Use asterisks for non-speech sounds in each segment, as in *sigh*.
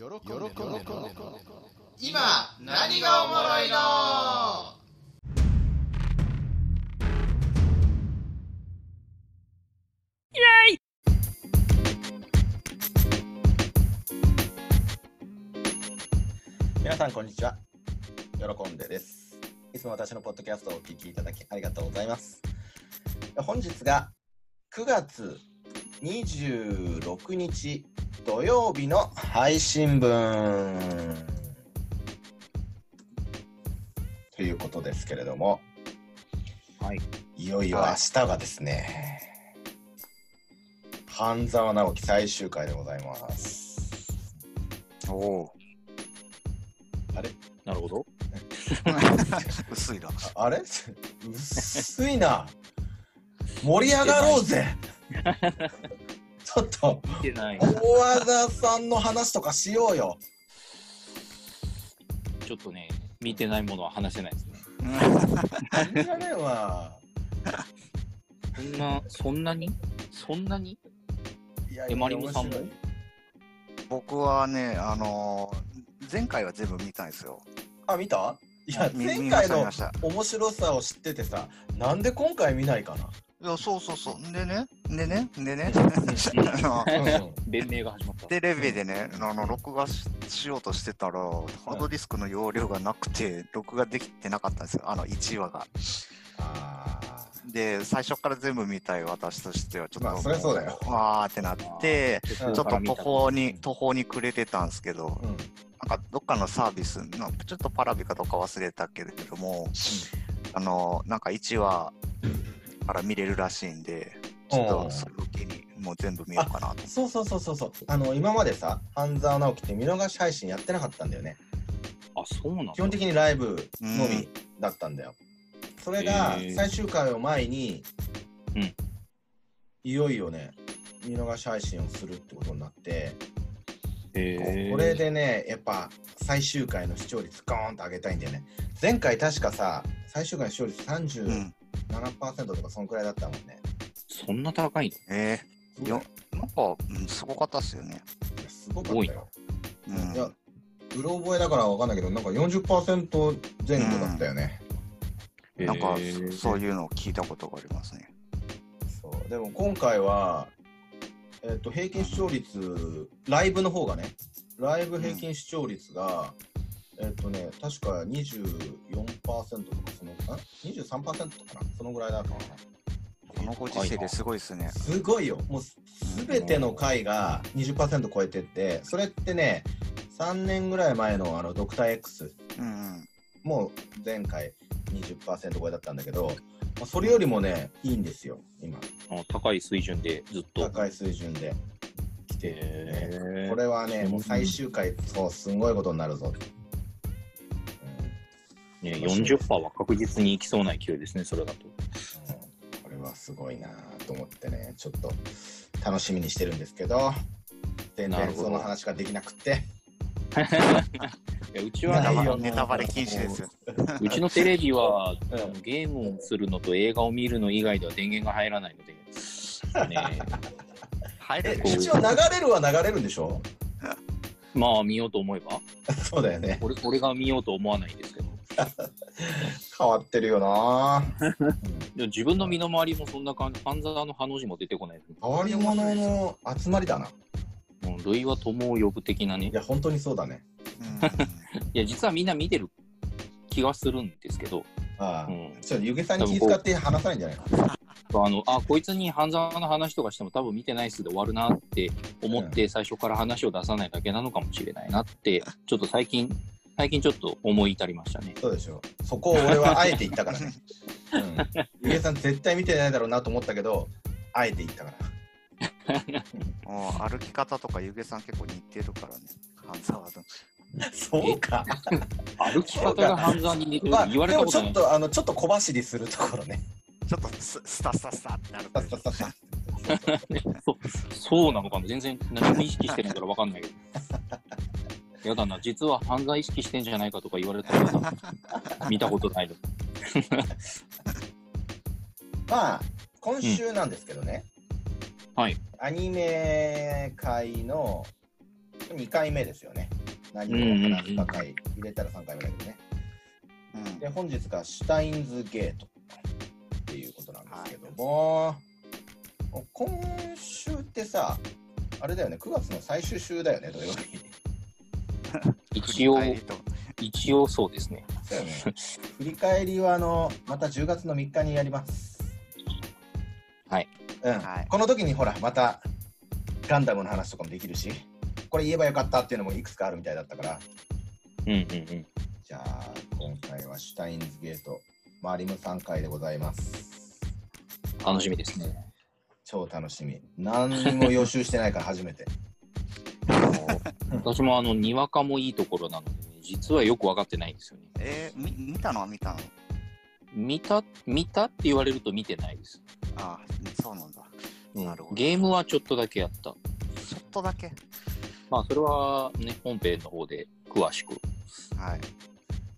喜んで飲んで今何がおもろいの？皆さんこんにちは。喜んでです。いつも私のポッドキャストをお聞きいただきありがとうございます。本日が9月26日土曜日の配信分。ということですけれども。はい。いよいよ明日がですね、半沢直樹最終回でございます。おお。あれ？なるほど。*laughs* 薄いな。ああれ？薄いな。盛り上がろうぜちょっと。見てない。大和田さんの話とかしようよ。ちょっとね、見てないものは話せないですね。信じられんわそんな、そんなに？そんなに？いやえマリモさんも？僕はね、あのー前回は全部見たんですよ。あ見た？いやみ前回の面白さを知っててさなんで今回見ないかいや、そうそうそう。でね、でね、でね、弁明が始まった。テレビでね、あの録画ししようとしてたら、ハードディスクの容量がなくて、録画できてなかったんですよ、あの1話が。あで、最初から全部見たい私としては、ちょっと、まあそりゃそうだよ。わーってなって、ちちょっと途方に、途方に暮れてたんですけど、ーうん。なんかどっかのサービスの、ちょっとパラビかどっか忘れたけれども、あの、なんか1話から見れるらしいんで、ちょっとその時にもう全部見ようかなと。そうそうそうそうそう。あの今までさ、半沢直樹って見逃し配信やってなかったんだよね。あ、そうなん基本的にライブのみだったんだよ。それが最終回を前に、うん、いよいよね、見逃し配信をするってことになって、えー、これでね、やっぱ最終回の視聴率、ゴーンと上げたいんだよね。前回確かさ、最終回の視聴率30、うん7%とかそんくらいだったもんね。そんな高いの？えー。いや、なんか、すごかったっすよね。いやすごかったよ。うん、いや、うろ覚えだからわかんないけど、なんか40%前後だったよね。うん、なんか、そういうのを聞いたことがありますね。そう。でも今回は、え、ー、と、平均視聴率、ライブの方がね、ライブ平均視聴率が、うんえっとね確か24%とかそのあ23%かな？そのぐらいだったかなこのご時世ですごいですね。すごいよ。もうすべての回が20%超えてってそれってね3年ぐらい前のあのドクター X うん。もう前回20%超えだったんだけど、まあそれよりもねいいんですよ今。あ高い水準でずっと。高い水準でこれはねもう最終回そうすんごいことになるぞ、ね、40%は確実にいきそうな勢いですね、それだと。うん。うんこれはすごいなと思ってねちょっと楽しみにしてるんですけど全然その話ができなくって。いやうちはネタバレ禁止ですよ。*laughs* うちのテレビは、ゲームをするのと映画を見るの以外では電源が入らないので、*laughs* ね、え入れる。一応流れるは流れるんでしょ？まあ見ようと思えば。*laughs* そうだよね。俺、俺が見ようと思わないんですけど、*laughs* 変わってるよな、う *laughs* んでも自分の身の回りもそんな感じ、半沢のハの字も出てこない。変わり者の集まりだな。もう類は友を呼ぶ的なね。い。や本当にそうだね。*laughs* いや、実はみんな見てる気がするんですけど、ああ、うん、ちょっとゆげさんに気遣って話さないんじゃないの？あの、あ、こいつに半沢の話とかしても多分見てないっすで終わるなって思って最初から話を出さないだけなのかもしれないなって、ちょっと最近、最近ちょっと思い至りましたね。そうでしょそこを俺はあえて言ったからね。うん。ゆげさん絶対見てないだろうなと思ったけど、あえて言ったから。*laughs* もう歩き方とかゆげさん結構似てるからね。半沢の。そうか。*laughs* 歩き方が半沢に似てるまあ、言われでたことない。もちょっと、あの、ちょっと小走りするところね。ちょっとススタスタスタってなるさっさっさっさそうそうなのかな全然何も意識してないから分かんないけど。やだな、実は犯罪意識してんじゃないかとか言われたら *laughs* 見たことないの。*laughs* まあ、今週なんですけどね。はい。アニメ界の、2回目ですよね。何を話した回、入れたら3回目だけどね。うんで、本日がシュタインズゲートっていうことなんですけども、今週ってさ、あれだよね、9月の最終週だよね、土曜日。一応一応そうですね。そうよね。振り返りは、あの、また10月の3日にやります。はい。うん。はいこの時にほら、また、ガンダムの話とかもできるし、これ言えばよかったっていうのもいくつかあるみたいだったから、うんうんうん。じゃあ、今回はシュタインズゲート、マリム3回でございます。楽しみですね。超楽しみ。何にも予習してないから初めて。私もあの、にわかもいいところなので、ね、実はよく分かってないんですよね。えー、み見たの？は見たの？見た、見たって言われると見てないです。ああ、そうなんだ。うんなるほどゲームはちょっとだけやった。ちょっとだけ？まあ、それはね、本編の方で詳しく。はい。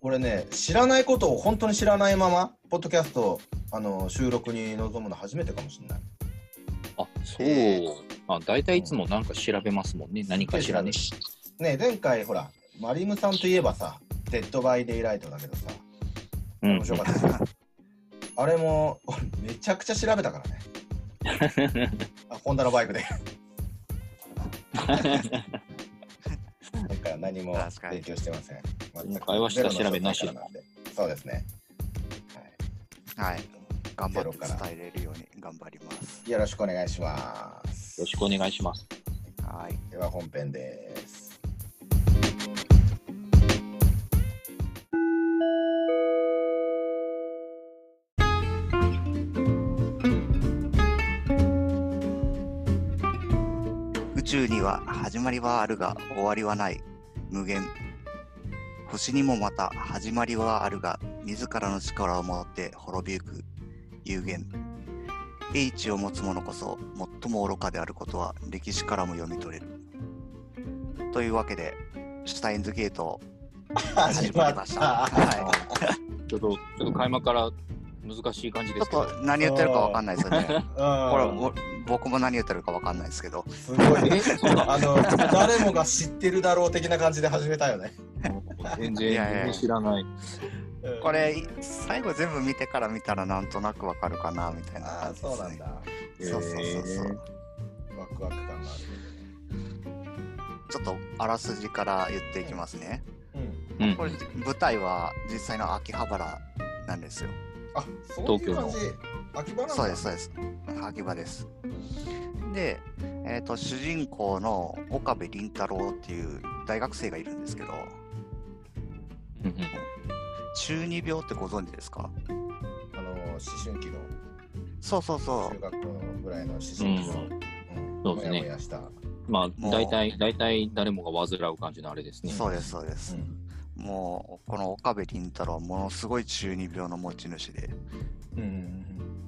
俺ね、知らないことを本当に知らないまま、ポッドキャスト、あの、収録に臨むの初めてかもしれない。あ、そう。えあ、大体いつもなんか調べますもんね。何かしらね。ね前回ほら、マリムさんといえばさ、デッドバイデイライトだけどさ、うん面白かった。*laughs* あれも、俺 *laughs* めちゃくちゃ調べたからね。*laughs* あ、ホンダのバイクで。だから何も確かに提供してません。全く会話したら調べなしなんでそうですね。はい。頑張って伝えれるように頑張ります。よろしくお願いします。よろしくお願いします。はい。では本編です。宇宙には始まりはあるが終わりはない無限星にもまた始まりはあるが自らの力を持って滅びゆく有限英知を持つ者こそ最も愚かであることは歴史からも読み取れる。というわけでシュタインズゲート *laughs* 始まった。はちょっと、ちょっと開幕から難しい感じちょっですけど。と何言ってるかわかんないですよね。これ僕も何言ってるかわかんないですけど。すごい。あの、誰もが知ってるだろう的な感じで始めたよね。全然いやいやこれ最後全部見てから見たらなんとなくわかるかなみたいなああ、感じです、ね、そうなんだ。そうそうそうそうへワクワク感がある。ちょっとあらすじから言っていきますね。うん。うんこれ舞台は実際の秋葉原なんですよ。あ、そういう感じ。秋葉なんだそうです、そうです。秋葉です。で、えっ、と、主人公の岡部倫太郎っていう大学生がいるんですけど、うんうん中二病ってご存知ですか？あの、思春期の、そうそうそ中学校ぐらいの思春期の、うんそうですねもやもやした。まあ、大体、大体誰もが患う感じのあれですう。ね。そうです、そうです。もう、この岡部倫太郎はものすごい中二病の持ち主で、うんうん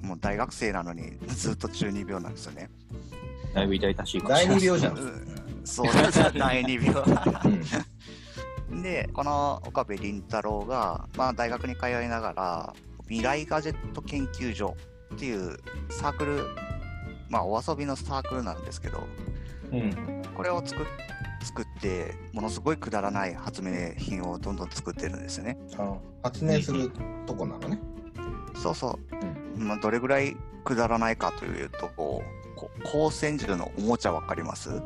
もう大学生なのにずっと中二病なんですよね。だいぶ痛々しいうん。感じ第二病じゃん。うんそうです、第二病。うんで、この岡部倫太郎が、まあ、大学に通いながら、未来ガジェット研究所っていうサークル、まあ、お遊びのサークルなんですけど、うん。これを作っ作って、ものすごいくだらない発明品をどんどん作ってるんですよね。あ発明するとこなのね。そうそうう。ん。まあ、どれぐらいくだらないかというと、こうこ光線銃のおもちゃわかります？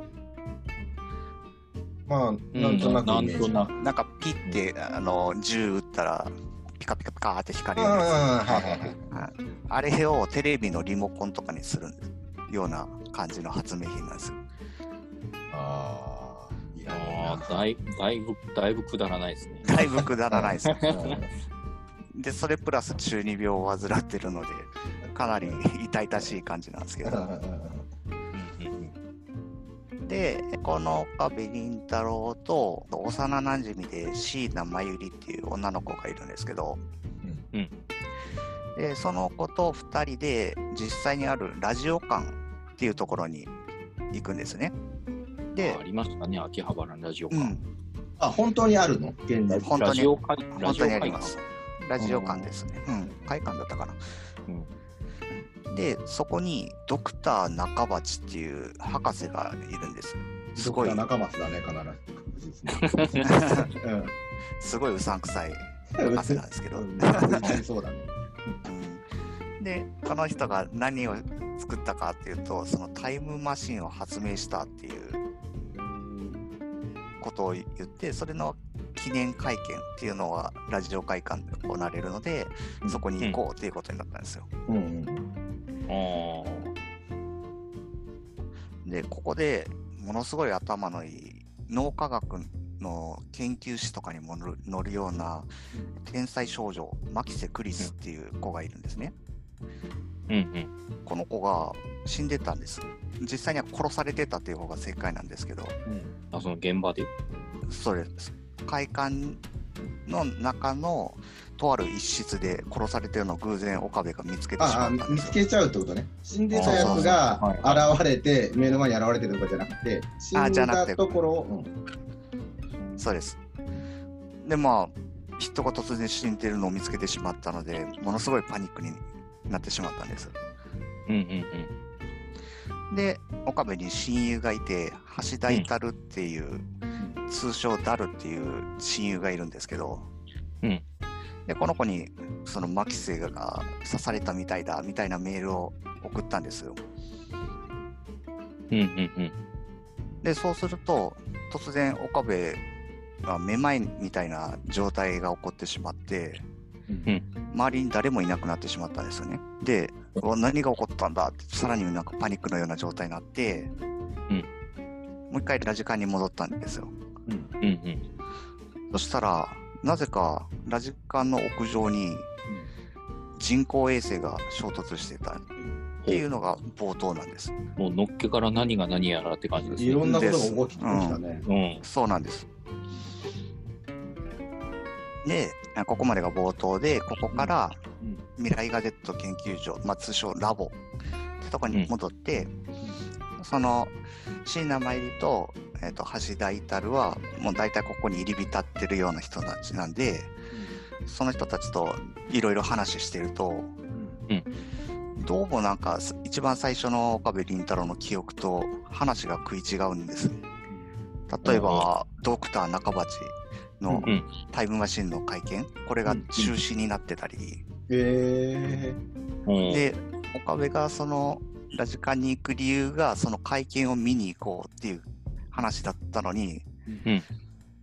まあ、なんとなく。なんとなんかピッてあの銃撃ったらピカピカピカって光るやつ。はいはいはい。はいあれをテレビのリモコンとかにするような感じの発明品なんですよ。ああ、いらああ、なだいだいぶ、だいぶくだらないですね。だいぶくだらないですよ。う *laughs* んで、それプラス中二病を患ってるので、かなり痛々しい感じなんですけど。で、この岡部倫太郎と幼なじみで椎名真由里っていう女の子がいるんですけど、でその子と2人で実際にあるラジオ館っていうところに行くんですね。であ、りましたね、秋葉原のラジオ館。うん、あ、本当にあるの？現在。本当にラジオ会ラ本当にあります。ラジオ館ですね。うん、会館だったかな。で、そこにドクター中鉢っていう博士がいるんです。すごい中松だね、必ず。確実に。すごいうさんくさいうん。博士なんですけど。うん確実にそうだね。うんでこの人が何を作ったかっていうとそのタイムマシンを発明したっていうことを言ってそれの記念会見っていうのはラジオ会館で行われるので、そこに行こうっていうことになったんですよ。うんうん。あでここでものすごい頭のいい脳科学の研究士とかにも乗るような天才少女マキセ・クリスっていう子がいるんですね。うんうん。この子が死んでたんです。実際には殺されてたっていう方が正解なんですけど、あ、その現場で？それです。会館の中のとある一室で殺されてるのを偶然岡部が見つけてしまったんですよ。見つけちゃうってことね。死んでたやつあが現れて、目の前に現れてるとかじゃなくて、死んだところを、うんそうです。で、まあ、人が突然死んでるのを見つけてしまったので、ものすごいパニックになってしまったんです。うんうんで、岡部に親友がいて、橋田至っていう、通称ダルっていう親友がいるんですけど、うんで、この子に、そのマキセが刺されたみたいだ、みたいなメールを送ったんですよ。うん。うんうんうん。で、そうすると、突然岡部がめまいみたいな状態が起こってしまって、うん周りに誰もいなくなってしまったんですよね。で、何が起こったんだ？って、さらになんかパニックのような状態になって、うんもう一回ラジカンに戻ったんですよ。うんうん。そしたら、なぜかラジカンの屋上に人工衛星が衝突してたっていうのが冒頭なんです。もうのっけから何が何やらって感じですね。いろんなことが起きてきたね。うん。そうなんです。で、あここまでが冒頭で、ここからうん未来ガジェット研究所、まあ、通称ラボってとこに戻って、その椎名舞里と,、えー、と橋田至はもう大体ここに入り浸ってるような人たちなんで、その人たちといろいろ話してると、どうもなんかす一番最初の岡部倫太郎の記憶と話が食い違うんです。例えば、ドクター中鉢のうん。タイムマシンの会見、これが中止になってたり、えうん。で、岡部がそのラジカンに行く理由が、その会見を見に行こうっていう話だったのに、うん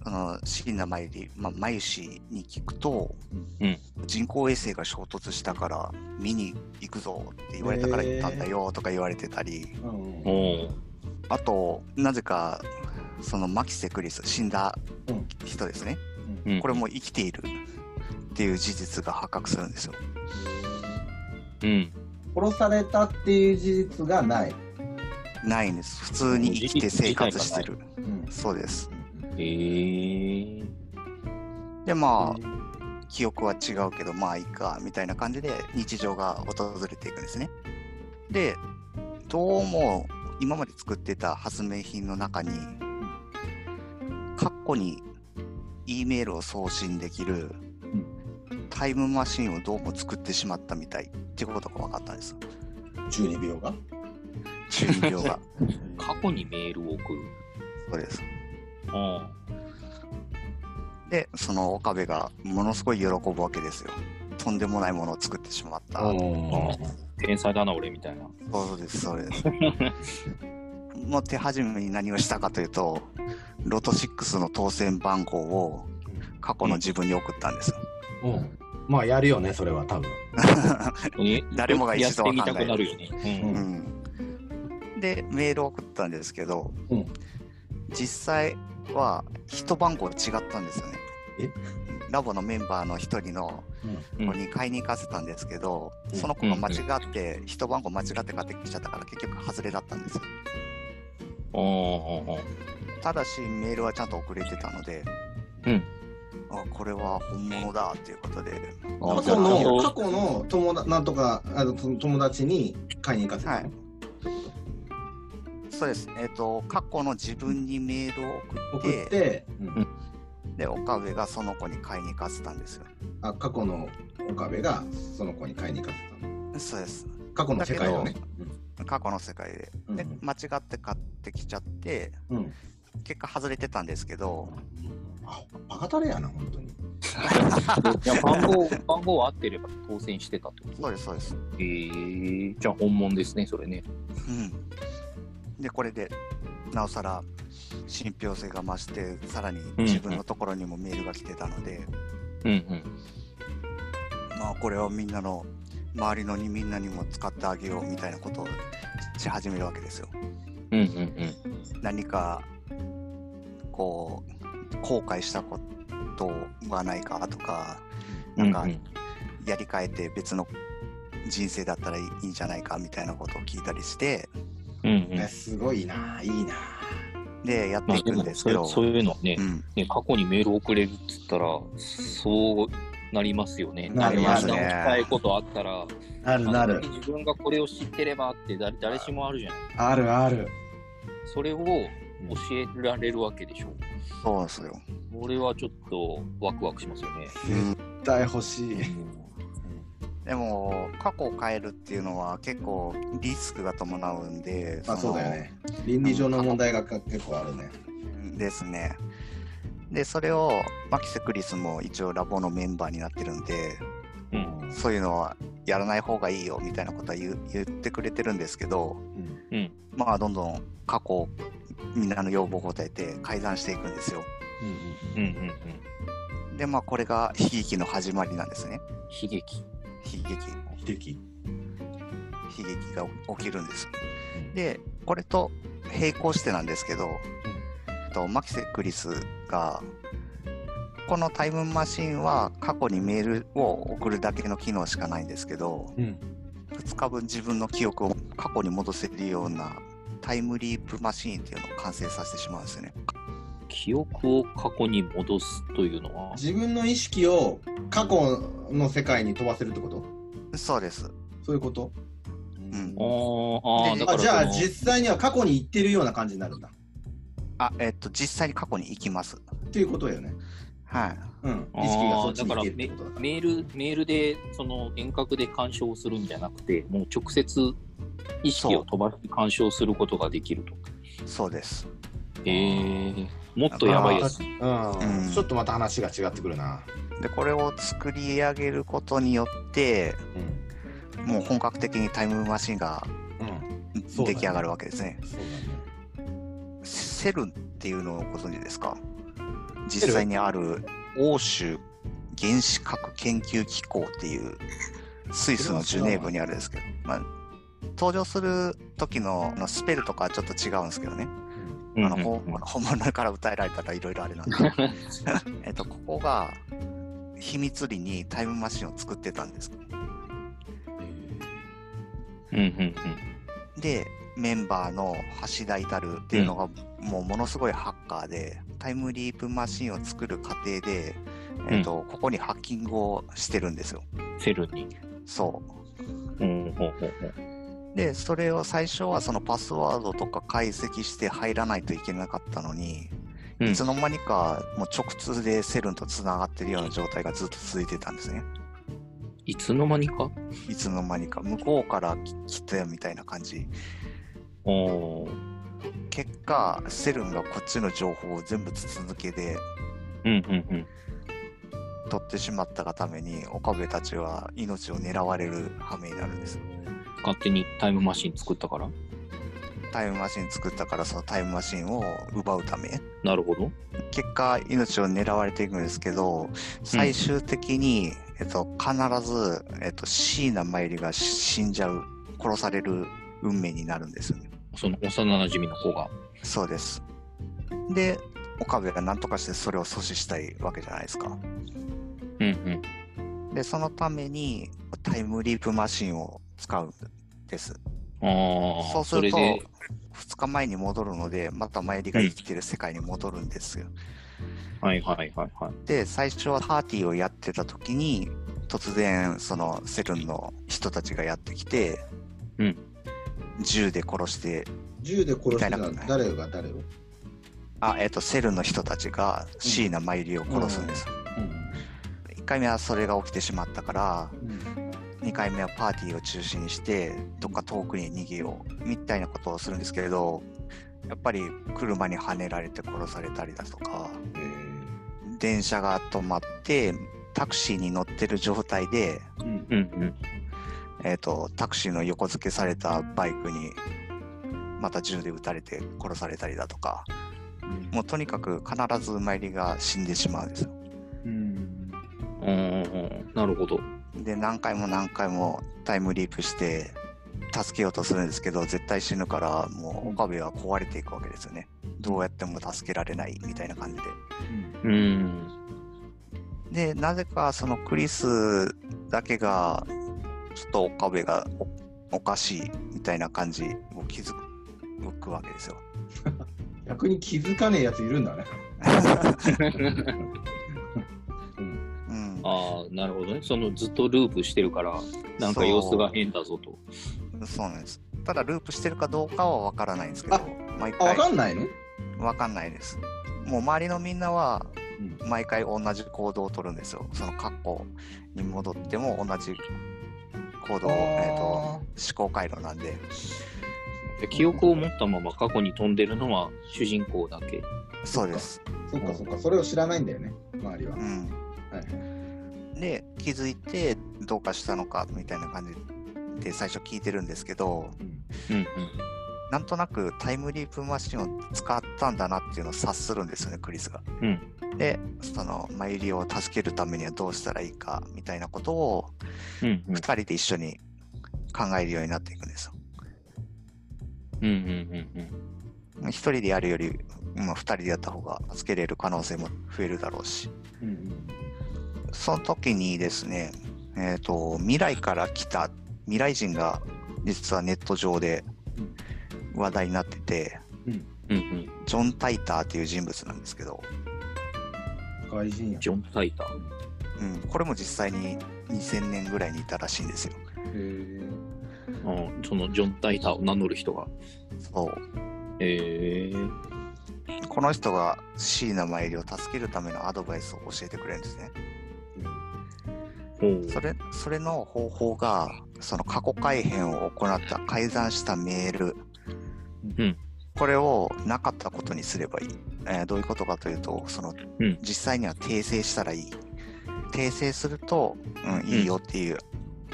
その椎名舞里、まあ、舞氏に聞くと、うん人工衛星が衝突したから見に行くぞって言われたから行ったんだよとか言われてたり、ーうんおうあと、なぜか、そのマキセクリス、死んだうん人ですね。うんこれも生きているっていう事実が発覚するんですよ。うん。殺されたっていう事実がない。ないんです。普通に生きて生活してる。うんそうです。えー。で、まあ、記憶は違うけど、まあいいか、みたいな感じで日常が訪れていくんですね。で、どうも今まで作ってた発明品の中に、過去に E メールを送信できるタイムマシンをどうも作ってしまったみたいってことが分かったんです。12秒が？12秒が。*laughs* 過去にメールを送る。そうです。あで、その岡部がものすごい喜ぶわけですよ。とんでもないものを作ってしまった。あ。天才だな、俺みたいな。そうです、そうです。*laughs* もう手始めに何をしたかというと、ロト6の当選番号を過去の自分に送ったんですよ。うん。まあ、やるよね、それは多分。*laughs* ね誰もが一度は考えるやってみたくなるよね。ううん、で、メールを送ったんですけど、うん。実際は一番号違ったんですよね。え？ラボのメンバーの一人のうん。子に買いに行かせたんですけど、うん。その子が間違って、一番号間違って買ってきちゃったから結局外れだったんですよ。うん。おーおーおー。ただしメールはちゃんと送れてたので、うん。あこれは本物だっていうことで、あ過去の、過去の友達、なんとか、あの友達に買いに行かせたの？はいそうです、えっと過去の自分にメールを送って送って、うんで岡部がその子に買いに行かせたんですよあ過去の岡部がその子に買いに行かせたの。そうです過去の世界をね。過去の世界で。でうん、間違って買ってきちゃって、うん。結果外れてたんですけど、あ、バカタレやな、本当に。*laughs* いや番号、番号合ってれば当選してたってことそうです、そうです。えー、じゃあ本物ですね、それね。うん。で、これで、なおさら信憑性が増して、さらに自分のところにもメールが来てたので、うんうん。まあ、これをみんなの、周りのにみんなにも使ってあげようみたいなことをし始めるわけですよ。うんうんうん。何か、こう、後悔したことがないかとか、なんかやり替えて別の人生だったらいいんじゃないかみたいなことを聞いたりして、うんうんえ、すごいな、いいな。で、やっていくんですけど、それそういうのはねうん、ね、過去にメール送れるっつったら、そうなりますよね。なりますね直したいことあったら、なるなる。自分がこれを知ってればって誰誰しもあるじゃない。あるある。それを教えられるわけでしょ。そうですよ。これはちょっとワクワクしますよね。絶対欲しい。でも、過去を変えるっていうのは結構リスクが伴うんで、まあそうだよね。倫理上の問題が結構あるね。ですね。で、それをマキセクリスも一応ラボのメンバーになってるんで、うんそういうのはやらない方がいいよみたいなことは言ってくれてるんですけど、うんまあどんどん過去みんなの要望を答えて改ざんしていくんですよ。うんうんうん。で、まあこれが悲劇の始まりなんですね。悲劇。悲劇。悲劇。悲劇が起きるんです。で、これと並行してなんですけど、とマキセクリスが、このタイムマシンは過去にメールを送るだけの機能しかないんですけど、うん。2日分自分の記憶を過去に戻せるようなタイムリープマシーンっていうのを完成させてしまうんですよね。記憶を過去に戻すというのは、自分の意識を過去の世界に飛ばせるってこと？そうです。そういうこと？うんあーあー、でだからあじゃあ実際には過去に行ってるような感じになるんだ。あ、えっと、実際に過去に行きます。っていうことだよね。はい。うん。意識がそっちに行けるっだてことだから。メール、メールでその遠隔で干渉するんじゃなくて、もう直接意識を飛ばして干渉することができると。そうです。へえもっとやばいやつ。うん、うんちょっとまた話が違ってくるな。で、これを作り上げることによって、うん。もう本格的にタイムマシンが出来上がるわけですね。そうだね。セルンっていうのをご存知ですか？実際にある欧州原子核研究機構っていうスイスのジュネーブにあるんですけど、まあ、登場する時のあのスペルとかはちょっと違うんですけどね、うんあの本物から歌えられたらいろいろあれなんで。*laughs* えっとここが秘密裏にタイムマシンを作ってたんです。うんうんでメンバーの橋田至っていうのが、もうものすごいハッカーでタイムリープマシンを作る過程で、えっとここにハッキングをしてるんですよ。うん。セルに。そう。んほうほうほううでそれを最初はそのパスワードとか解析して入らないといけなかったのに、うん。いつの間にかもう直通でセルンとつながってるような状態がずっと続いてたんですね。いつの間にか？いつの間にか。向こうから来たみたいな感じ。おー。結果セルンがこっちの情報を全部筒抜けでうんうんうん。取ってしまったがために岡部たちは命を狙われる羽目になるんです。よ勝手にタイムマシン作ったから？タイムマシン作ったからそのタイムマシンを奪うため。なるほど。結果命を狙われていくんですけど最終的に、えっと、必ず、えっと、椎名舞里が死んじゃう殺される運命になるんですよね。その幼馴染の子が。そうです。で岡部が何とかしてそれを阻止したいわけじゃないですか。うんうん。でそのためにタイムリープマシンを使うんです。そうするとそれで、2日前に戻るのでまたマイリが生きてる世界に戻るんですよ、はいはいはいはい。で最初はパーティーをやってた時に突然そのセルンの人たちがやってきて、うん。銃で殺して銃で殺してたみたいな。誰が誰を？あ、えっとセルンの人たちが椎名舞里を殺すんです、1回目はそれが起きてしまったから2回目はパーティーを中心にしてどっか遠くに逃げようみたいなことをするんですけれどやっぱり車にはねられて殺されたりだとかえ電車が止まってタクシーに乗ってる状態で、ーうんうんうん。えー、とタクシーの横付けされたバイクにまた銃で撃たれて殺されたりだとかもうとにかく必ず参りが死んでしまうんですよ。うんなるほど。で何回も何回もタイムリープして助けようとするんですけど絶対死ぬからもう岡部は壊れていくわけですよね。どうやっても助けられないみたいな感じで。うん。でなぜかそのクリスだけがちょっと岡部がおおかしいみたいな感じを気づくわけですよ。*laughs* 逆に気づかねえやついるんだね。*laughs* うん、ああ、なるほどね。そのずっとループしてるから、なんか様子が変だぞと。そうなんです。ただループしてるかどうかはわからないんですけどあ、毎回かんないの？わかんないです。もう周りのみんなはうん毎回同じ行動を取るんですよ。その過去に戻っても同じ行動を、えー、と思考回路なんで、で記憶を持ったまま過去に飛んでるのは主人公だけ？そうです。そっかそっか、それを知らないんだよね、周りは。はいうん、はいで、気づいてどうかしたのかみたいな感じで最初聞いてるんですけど、うんうんなんとなくタイムリープマシンを使ったんだなっていうのを察するんですよね、クリスが。うん。で、その参りを助けるためにはどうしたらいいかみたいなことをうん。うん2人で一緒に考えるようになっていくんですよ。うんうんうん1人でやるより、まあ、2人でやった方が助けれる可能性も増えるだろうし。うんその時にですね、えっ、と、未来から来た未来人が実はネット上で話題になってて、うんうん。ジョン・タイターっていう人物なんですけど、うん。外人や。ジョン・タイター。うん、これも実際に2000年ぐらいにいたらしいんですよ。へえ。うんそのジョン・タイターを名乗る人が。そう。えー、この人が椎名参りを助けるためのアドバイスを教えてくれるんですね。それそれの方法が、その過去改変を行った、改ざんしたメール、うん。これをなかったことにすればいい。えーどういうことかというと、そのうん。実際には訂正したらいい。訂正すると、うん、いいよっていう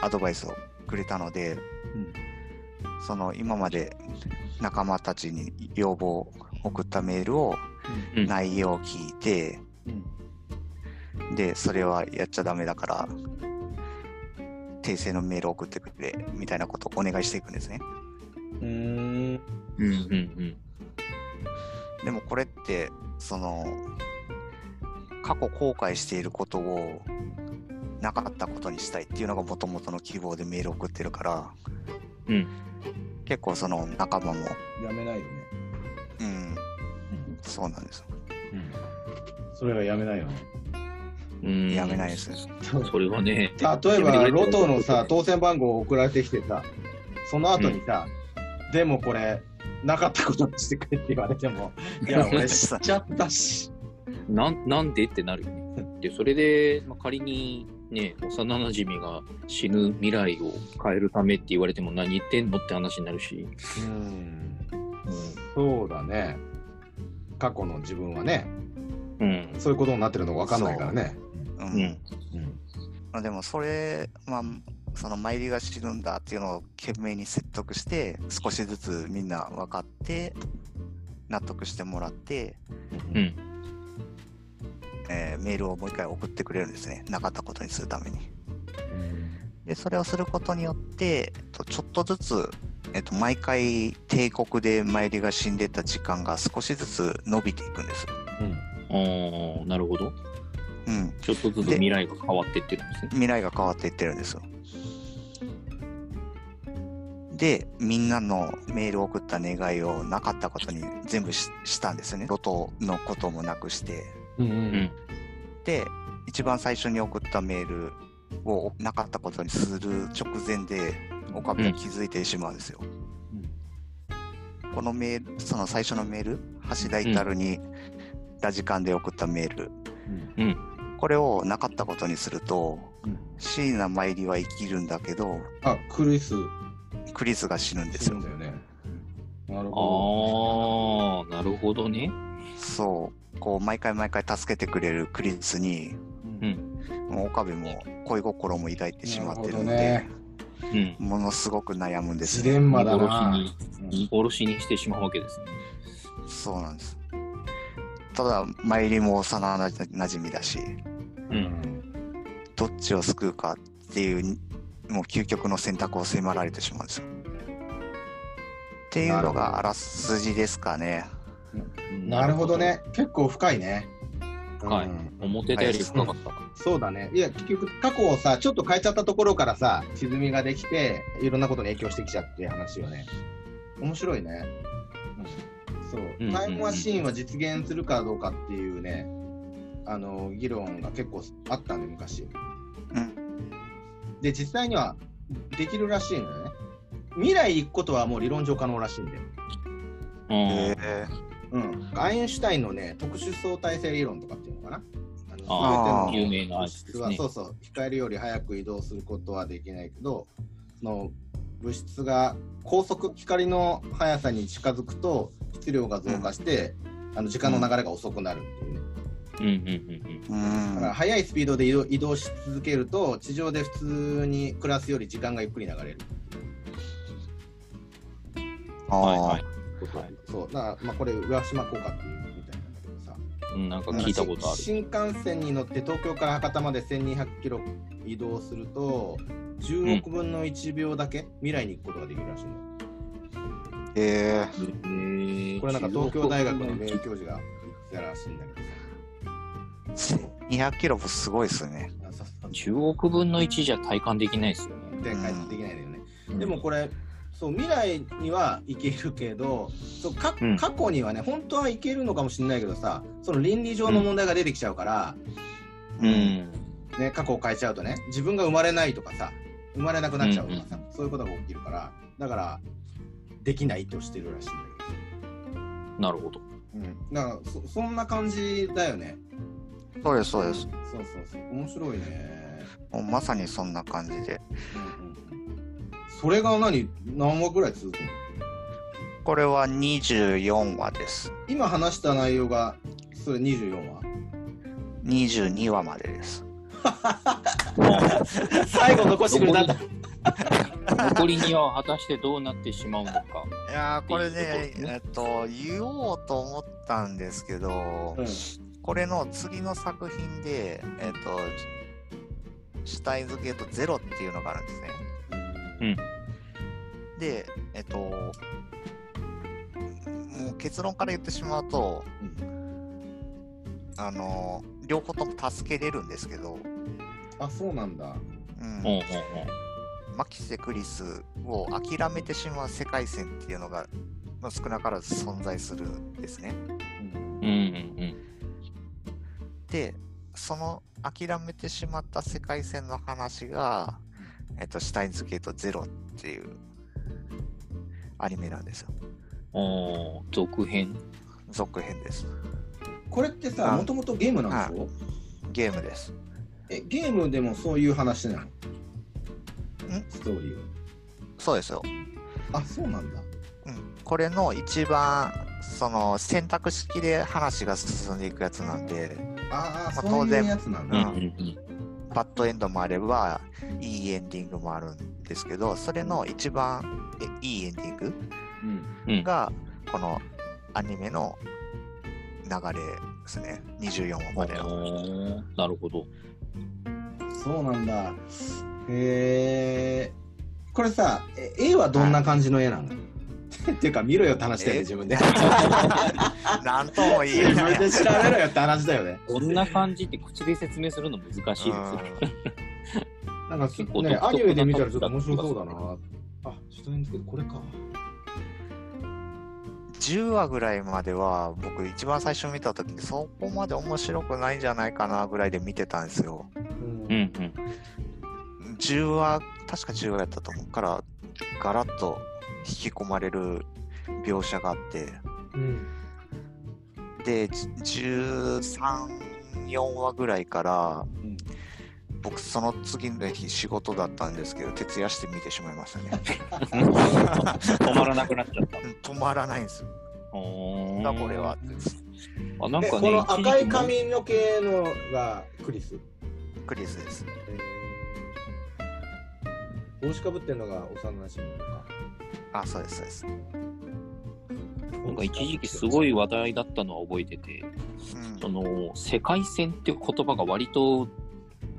アドバイスをくれたので、うん。その今まで仲間たちに要望を送ったメールをうん。内容を聞いて、うんで、それはやっちゃダメだから、訂正のメールを送ってくれ、みたいなことをお願いしていくんですね。うーん。うんうんでもこれって、その、過去後悔していることをなかったことにしたいっていうのがもともとの希望でメールを送ってるから、うん結構その仲間も、やめないよね。うん、そうなんです。それはやめないよね。うん。やめないです。それはね、例えば、ロトのさ、当選番号送られてきてさ、その後にさ、でもこれ、なかったことにしてくれって言われても、*laughs* いや、俺知っちゃったし。なんなんでってなるよね。で、それで、まあ、仮にね、幼馴染が死ぬ未来を変えるためって言われても何言ってんのって話になるし。うん。そうだね。過去の自分はね、うん。そういうことになってるのが分かんないからね。ううんん。うん。まあ、でもそれ、まあ、その参りが死ぬんだっていうのを懸命に説得して、少しずつみんな分かって、納得してもらって、うん。えーメールをもう一回送ってくれるんですね。なかったことにするために。で、それをすることによって、とちょっとずつ、えっと、毎回帝国で参りが死んでた時間が少しずつ伸びていくんです。ああ、なるほど。うん。ちょっとずつ未来が変わっていってるんですね。未来が変わっていってるんですよ。で、みんなのメールを送った願いをなかったことに全部ししたんですよね。ロトのこともなくして。うん。ううんん。で、一番最初に送ったメールをなかったことにする直前で、岡部が気づいてしまうんですよ。このメール、その最初のメール、橋田至にラジカンで送ったメール、うん。これをなかったことにすると、うん椎名参りは生きるんだけど、あ、クリス、クリスが死ぬんですよ。なるほああ、なるほどね。そう、こう、毎回毎回助けてくれるクリスに、ど。うんもう岡部も恋心も抱いてしまってるのなでる、ほうん。ものすごく悩むんですジね。レンマだ見殺しな。に、見殺しにしてしまうわけですね。そうなんです。ただ、参りも幼な馴染みだし、うん。どっちを救うかっていう、もう究極の選択を迫られてしまうんですよ。っていうのがあらすじですかね。なるほど。ね。結構深いね。深いうん思ってたより深かった。そうだね。いや、結局、過去をさ、ちょっと変えちゃったところからさ、歪みができて、いろんなことに影響してきちゃって話よね。面白いね。そう、うんタイムマシーンは実現するかどうかっていうね、あの、議論が結構あったんで、昔。うん。で、実際にはできるらしいのよね。未来行くことはもう理論上可能らしいんで。うんえうん。アインシュタインのね、特殊相対性理論とかっていうのかな。あー全ての物質はそうそう光より速く移動することはできないけどその物質が高速光の速さに近づくと質量が増加して、あの時間の流れが遅くなるっていうね、だから速いスピードで移動し続けると地上で普通に暮らすより時間がゆっくり流れる。あー。はいはい。はいそう。だから、まあ、これ浦島効果っていうみたいなんだけどさ。うん、なんか聞いたことある。新幹線に乗って東京から博多まで1200キロ移動すると10億分の1秒だけ未来に行くことができるらしいの、えへこれなんか東京大学の名教授が言ってたらしいんだけどさ。ー、200キロもすごいですね。あそうそう10億分の1じゃ体感できないですよね。で帰ってできないよね、うんでもこれそう未来には行けるけどそう過去にはね本当は行けるのかもしれないけどさその倫理上の問題が出てきちゃうから、う。ん。ね、過去を変えちゃうとね自分が生まれないとかさ生まれなくなっちゃうとかさ、そういうことが起きるからだからできないとしてるらしいんだけどなるほど。うん、だからそそんな感じだよね。そうです、そうです。そうそうそう。面白いね。もうまさにそんな感じで。うんうんうん、それが何？何話ぐらい続くの？これは24話です。今話した内容がそれ24話？22話までです。*laughs* 最後残してくれたんだ。残りには果たしてどうなってしまうのか。いやー、これねえっと、言おうと思ったんですけど、うんこれの次の作品で、えっと、シュタインズゲートゼロっていうのがあるんですね。うん。で、えっと、もう結論から言ってしまうと、あの、両方とも助けれるんですけど、あ、そうなんだ。うんうんうんマキセ・クリスを諦めてしまう世界線っていうのが、まあ少なからず存在するんですね。うん。うんうんで、その諦めてしまった世界線の話が、えっと、シュタインズゲートゼロっていうアニメなんですよ。うん。おー続編？続編です。これってさ、あもともとゲームなんでしょ？ゲームです。え、ゲームでもそういう話なの？ん？ストーリーそうですよ。は。あ、そうなんだ。うん、これの一番その選択式で話が進んでいくやつなんで、ああ、まあそういう当然やつなんだ。うんうんうん。バッドエンドもあれば、いいエンディングもあるんですけど、それの一番えいいエンディングうんうんが、このアニメの流れですね。24話までの。なるほど。そうなんだ。へえ。これさ、え絵はどんな感じの絵なの？っていうか、見ろよって話だよね、え？自分で。*laughs* なんとも言え自ない。分で調べろよって話だよね。こんな感じって口で説明するの難しいですよ。*laughs* なんか結構ね、アニメで見たらちょっと面白そうだな。あ、ちょっとですけど、これか。10話ぐらいまでは、僕一番最初見た時にそこまで面白くないんじゃないかなぐらいで見てたんですよ。うんうんうん。10話、確か10話やったと思うから、ガラッと引き込まれる描写があって、うんで、じ13、4話ぐらいから、うん。僕その次の日仕事だったんですけど徹夜して見てしまいましたね。*laughs* 止まらなくなっちゃった。止まらないんですよ。これはあ、なんえかね、この赤い髪の毛のがクリス？クリスです。帽子かぶってんのが幼馴染とか。あそうですそうです。なんか一時期すごい話題だったのは覚えてて、うん。その世界線っていう言葉が割と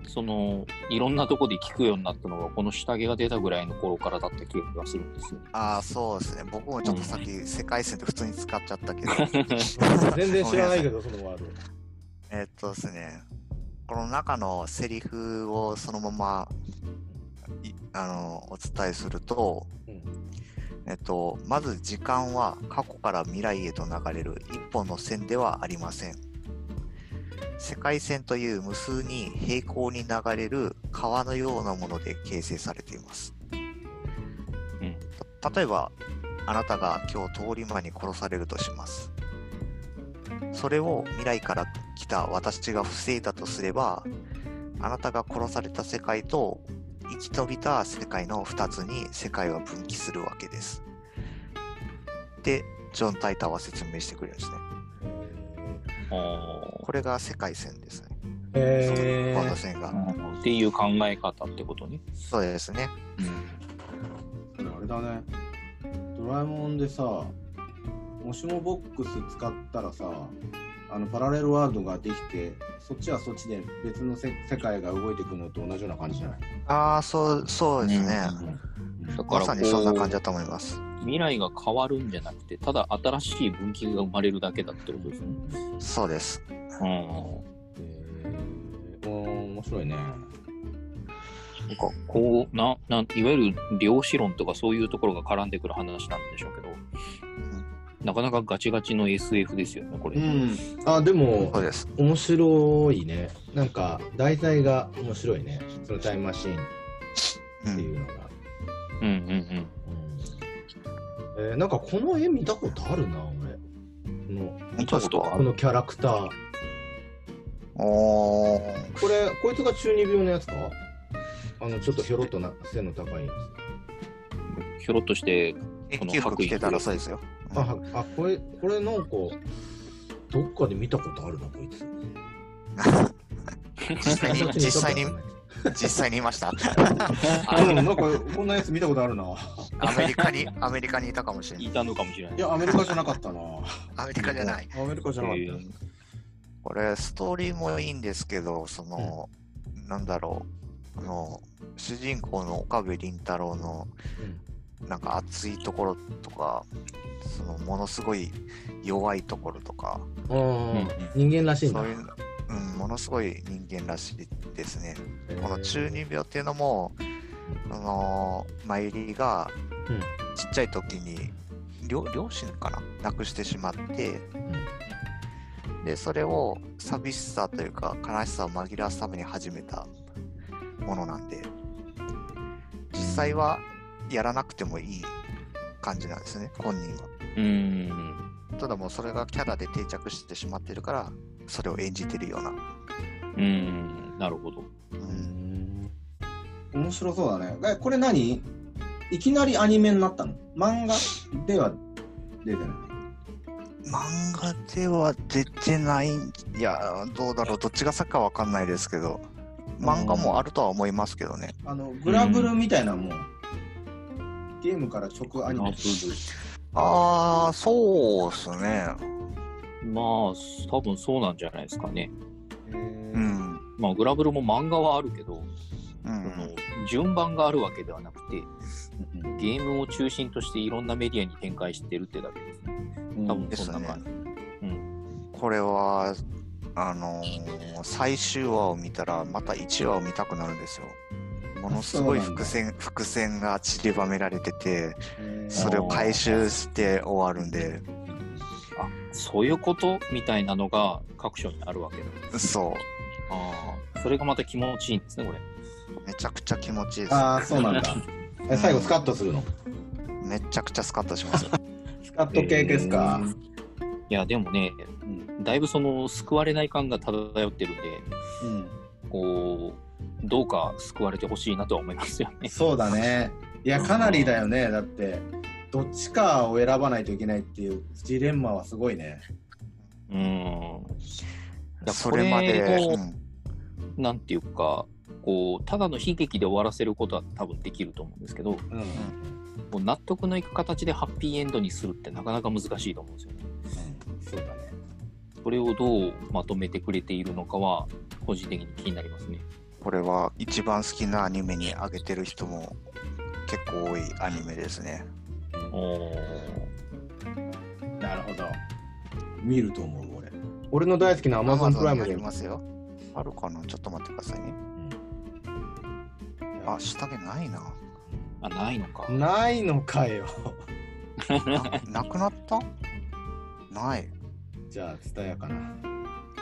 そのいろんなとこで聞くようになったのがこの下着が出たぐらいの頃からだった気がするんですよ。ああそうですね。僕もちょっとさっき世界線って普通に使っちゃったけど。*laughs* 全然知らないけど、そのワード。*laughs* えっとですね。この中のセリフをそのままいあのお伝えすると、うんえっと、まず時間は過去から未来へと流れる一本の線ではありません。世界線という無数に平行に流れる川のようなもので形成されています。うんた例えば、あなたが今日通り魔に殺されるとします。それを未来から来た私が防いだとすれば、あなたが殺された世界と生き延びた世界の2つに世界は分岐するわけです。で、ジョン・タイターは説明してくれるんですね。あこれが世界線ですね。へそのこの線が。ーっていう考え方ってことね。そうですね。あれだね。ドラえもんでさ、もしもボックス使ったらさ、あのパラレルワールドができて、そっちはそっちで別のせ世界が動いてくるのと同じような感じじゃない？ああ、そう、そうですね。だからまさにそんな感じだと思います。未来が変わるんじゃなくて、ただ新しい分岐が生まれるだけだってことですね。そうです。うんへーおー面白いね。なんかこうななんいわゆる量子論とかそういうところが絡んでくる話なんでしょうけど、なかなかガチガチの SF ですよね、これ。うん。あ、でもそう、です。面白いね。なんか、題材が面白いね。そのタイムマシーンうん。っていうのが。うんうんうんえーなんかこの絵見たことあるな、俺。この見たことこのキャラクター。おー。これ、こいつが中二病のやつか？あの、ちょっとひょろっとな背の高いやうん。ひょろっとして、研究服着てたらそうですよ。つ。あ、はあこれ、これなんか、どっかで見たことあるな、こいつ。*laughs* 実際に、実際に、実際にいました？*laughs* うん、なんか、こんなやつ見たことあるな。アメリカに、アメリカにいたかもしれないい。たのかもしれないい。や、アメリカじゃなかったな。アメリカじゃない。アメリカじゃなかっえーこれ、ストーリーもいいんですけど、その、なんだろう、あの、主人公の岡部倫太郎の、なんか熱いところとか、その、ものすごい弱いところとか、た。うん、人間らしいんだそう。いう、うん、ものすごい人間らしいですね。この中二病っていうのも、あのマユリがうんちっちゃい時に両両親かな？亡くしてしまって、でそれを寂しさというか悲しさを紛らわすために始めたものなんで実際はやらなくてもいい感じなんですね本人はうん。ただもうそれがキャラで定着してしまってるからそれを演じてるような、うん。なるほど。うん面白そうだね。えこれ何？いきなりアニメになったの？漫画では出てない？漫画では出てないんいやどうだろうどっちが先かわかんないですけど漫画もあるとは思いますけどねあの、グラブルみたいなもん。ゲームから直アニメ。ああそうっすね。まあ、多分そうなんじゃないですかね。うん。まあ、グラブルも漫画はあるけど、うそのん順番があるわけではなくて、ゲームを中心としていろんなメディアに展開してるってだけですね。多分そんな感じ。これはあのー最終話を見たらまた1話を見たくなるんですよものすごい伏線伏線が散りばめられててそれを回収して終わるんであ、そういうことみたいなのが各所にあるわけだ。そああ、それがまた気持ちいいんですね、これ。うめちゃくちゃ気持ちいいですああ、そうなんだ。*laughs* え最後スカッとするの？めちゃくちゃスカッとしますよ *laughs* スカッと系ですか？いや、でもね、うんだいぶその救われない感が漂ってるんで、うん。こう、どうか救われてほしいなとは思いますよね。そうだね。いや、かなりだよね。だって、どっちかを選ばないといけないっていうジレンマはすごいね。うん。やそれまで、これをうんなんていうか、こう、ただの悲劇で終わらせることは多分できると思うんですけど、もうん。う納得のいく形でハッピーエンドにするってなかなか難しいと思うんですよね。そうだね。それをどうまとめてくれているのかは、個人的に気になりますね。これは一番好きなアニメに挙げてる人も結構多いアニメですね。おなるほど。見ると思う、俺。俺の大好きな Amazon プライムあでりますよ。あるかな？ちょっと待ってくださいね。あ、下着ないな。あ、ないのか。ないのかよ。*laughs* ななくなった？ない。じゃあ、ツタヤかな。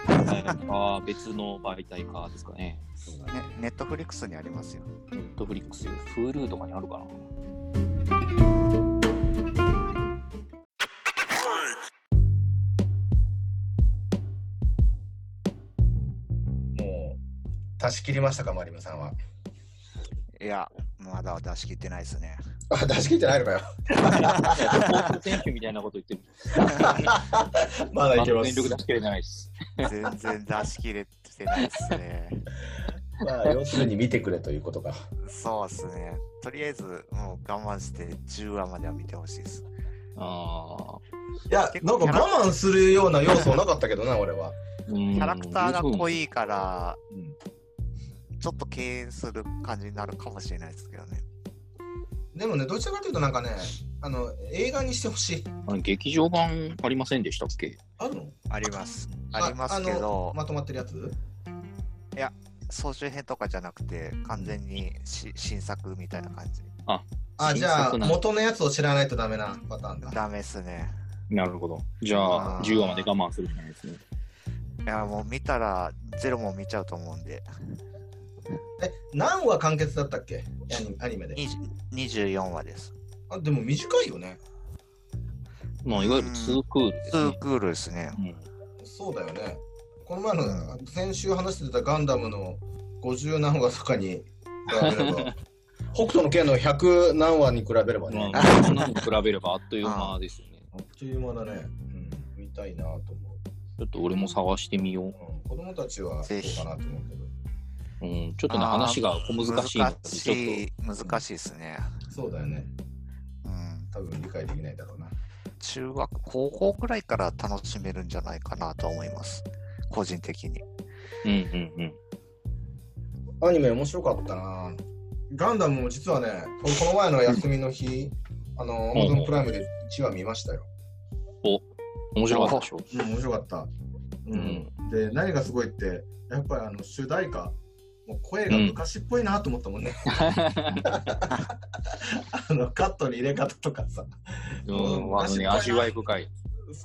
*laughs* あ別の媒体かですかね。ね、ネットフリックスにありますよ。ネットフリックス、Hulu とかにあるかな。もう、足し切りましたか、マリムさんは。いや、まだ出し切ってないですね。あ、出し切ってないのかよ。選手みたいなこと言ってる。*laughs* まだいけま全力出す。し切れないです。全然出し切れてないですね。*laughs* まあ、要するに見てくれということか。そうですね。とりあえず、もう我慢して10話までは見てほしいです。ああ。いや、なんか我慢するような要素はなかったけどな、俺は。キキャラクターが濃い。いから、うんちょっと敬遠する感じになるかもしれないですけどね。でもね、どちらかというとなんかね、あの、映画にしてほしい。あの劇場版ありませんでしたっけ？あるの？あります。ありますけど、まとまってるやつ？総集編とかじゃなくて、完全にし新作みたいな感じ。あ、新じゃあ、元のやつを知らないとダメなパターンだ。ダメっすね。なるほど。じゃあ、あー10話まで我慢するじゃないですね。いや、もう見たら、ゼロも見ちゃうと思うんで、え、何話完結だったっけ？アニアニメで。20 24話です。あ、でも短いよね。まあ、いわゆるツークールですね。ツークールですね。うんそうだよね。この前の、先週話してたガンダムの50何話とかに比べれば、*laughs* 北斗の拳の100何話に比べればね、まあ、そんに比べればあっという間ですよね。あっという間だね。うん、見たいなと思う。ちょっと俺も探してみよう。うん、子供たちはどぜひうかなと思うけど。うん、ちょっとね、話が小難しい難ちょっしい、難しいですね。そうだよね。うん。多分理解できないだろうな。中学、高校くらいから楽しめるんじゃないかなと思います。個人的に。と。うんうんうん。アニメ面白かったな。ガンダムも実はね、俺この前の休みの日、あの、うんうん Amazon プライムで1話見ましたよ。面白かったでしょ？うん、面白かった。うん。で、何がすごいって、やっぱりあの主題歌、もう声が昔っぽいなと思ったもんね。*laughs* あのカットの入れ方とかさ。うん、あのね、味わい深い。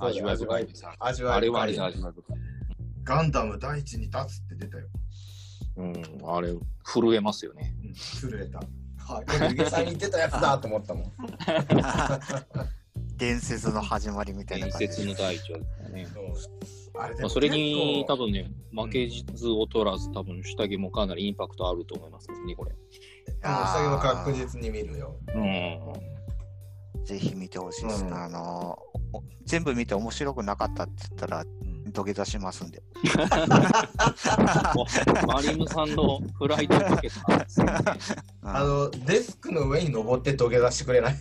味わい深いです。味わいあれはあれで深い味わい深い。ガンダム第一に立つって出たよ。うん、あれ、震えますよね。うん、震えた。はい、これ、ゆげさんってたやつだと思ったもん。*laughs* 伝説の始まりみたいな伝感じ説の第一話ですよね。あれでもまあ、それに多分ね、負けず劣らず、多分下着もかなりインパクトあると思いますね、これ。うん下着は確実に見るよ。うん。ぜひ見てほしいです。うんあのお全部見て面白くなかったって言ったらうん土下座しますんで。マリムさんのフライトかけたんですよね。あの、デスクの上に登って土下座してくれない？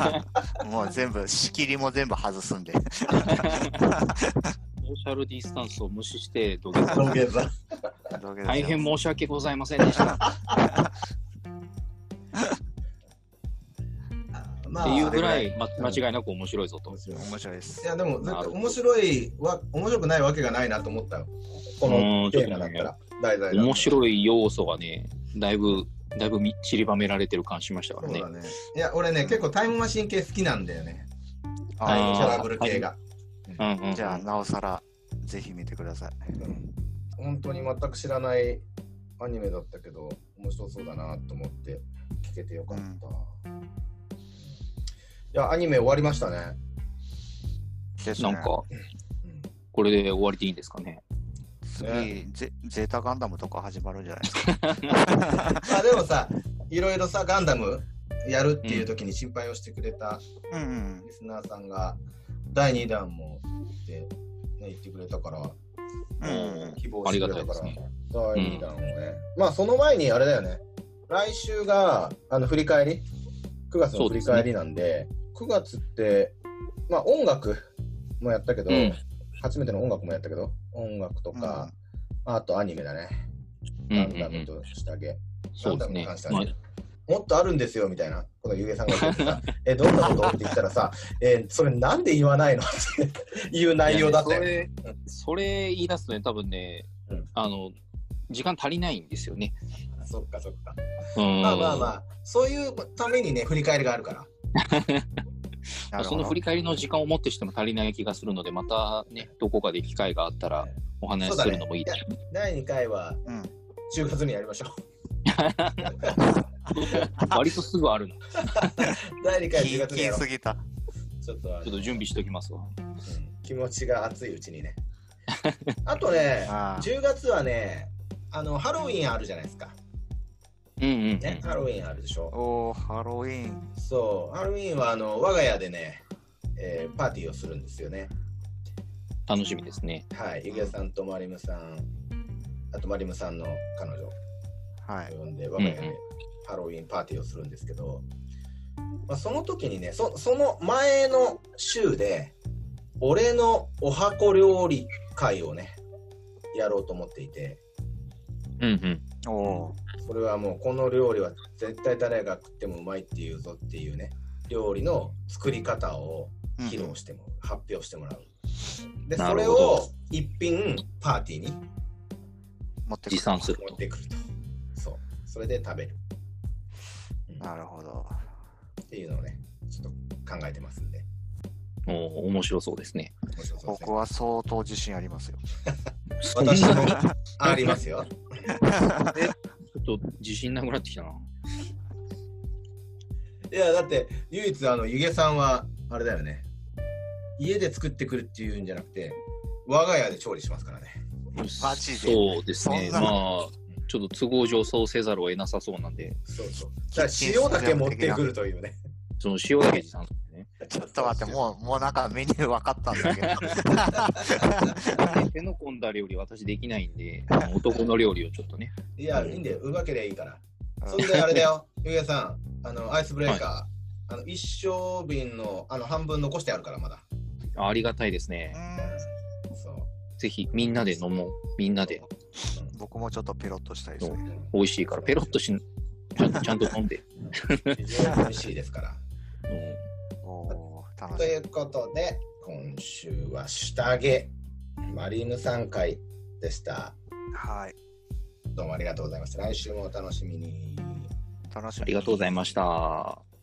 *laughs* もう全部仕切りも全部外すんで。ソーシャルディスタンスを無視して土下座。土下座。大変申し訳ございませんでした。*laughs* まっていうぐらい。い、ま、間違いなく面白いぞと。面白い面白いですい。やでも絶対面白いわ面白くないわけがないなと思ったよ。こうのんテーマだったら。題材面白い要素がね、だいぶ、だいぶみ散りばめられてる感しましたからねそうだ。ね。いや俺ね結構タイムマシン系好きなんだよね。はいトラブル系が。うんうんうんじゃあ、なおさら、ぜひ見てください。本当に全く知らないアニメだったけど面白そうだなと思って聞けてよかった。いやアニメ終わりましたね。ですねなんか、うんこれで終わりでいいんですかね。次、ゼゼータガンダムとか始まるんじゃないですか。*laughs* あでもさ、いろいろさ、ガンダムやるっていう時に心配をしてくれたうんうん。リスナーさんが、第2弾もって、ね、言ってくれたから、うんうん希望してくれたから、ありがたいです第2弾をね。まあ、その前にあれだよね、来週が、あの、振り返り ?9 月の振り返りなんで、9月って、まあ、音楽もやったけど、うん初めての音楽もやったけど、音楽とか、あとアニメだね。ガンダムと下着。そうですねガンダムに関して。はまねもっとあるんですよみたいなことをゆげさんが言ってさ、*laughs* え、どんなことって言ったらさ、え、それなんで言わないの？っていうあ内容だったよ。いやねそれ、それ言い出すとね、多分ねうん、あの、時間足りないんですよね。そっかそっか。うんまあまあまあ、そういうためにね、振り返りがあるから。*laughs* その振り返りの時間をもってしても足りない気がするので、またね、どこかで機会があったらお話しするのもいいですね。第2回はうん10月にやりましょう。*laughs* 割とすぐあるの。*laughs* 第2回10キン月にやろす。ぎた。ちょっとあのちょっと準備しておきますわ。うん気持ちが熱いうちにね。あとね、ああ10月はね、あのハロウィーンあるじゃないですか。うんうん、うんね、ハロウィーンあるでしょ。おー、ハロウィーン。そう、ハロウィーンはあの我が家でね、えーパーティーをするんですよね。楽しみですね。はい、ゆげさんとマリムさん、あとマリムさんの彼女はい。を呼んで、我が家でうんうんハロウィーンパーティーをするんですけど、まあ、その時にねそ、その前の週で、俺のお箱料理会をね、やろうと思っていて、うんうん。おー。それはもうこの料理は絶対誰が食ってもうまいっていうぞっていうね、料理の作り方を披露しても、発表してもらう。で、それを一品パーティーに持ってくる持参すると。持ってくると。そう。それで食べる。うんなるほど。っていうのをね、ちょっと考えてますんで。おー面白そうですね。ですね僕は相当自信ありますよ。*laughs* 私もありますよ。*laughs* ちょっと自信なくなってきたな。いや、だって、唯一、あの、ゆげさんは、あれだよね。家で作ってくるっていうんじゃなくて、我が家で調理しますからね。マジで。そうですね。まあ、ちょっと都合上そうせざるを得なさそうなんで、そうそう。だから塩だけ持ってくるというね。その塩だけ持参するね。ちちょっと待って、もう、もうなんかメニュー分かったんだけど。*laughs* 手の込んだ料理私できないんで、男の料理をちょっとね。いや、いいんだよ。うまけりゃいいから。それであれだよ。ゆげさん、あの、アイスブレーカー、あの、一升瓶の、あの、半分残してあるから、まだ。ありがたいですね。そう。ぜひみんなで飲もう。みんなで。僕もちょっとペロッとしたいですね。美味しいから、ペロッとしちゃんちゃんと飲んで。*laughs* 非常に美味しいですから。うん。ということで、今週は下着、マリームさん会でした。はい。どうもありがとうございました。来週もお楽しみに。楽しみ。ありがとうございました。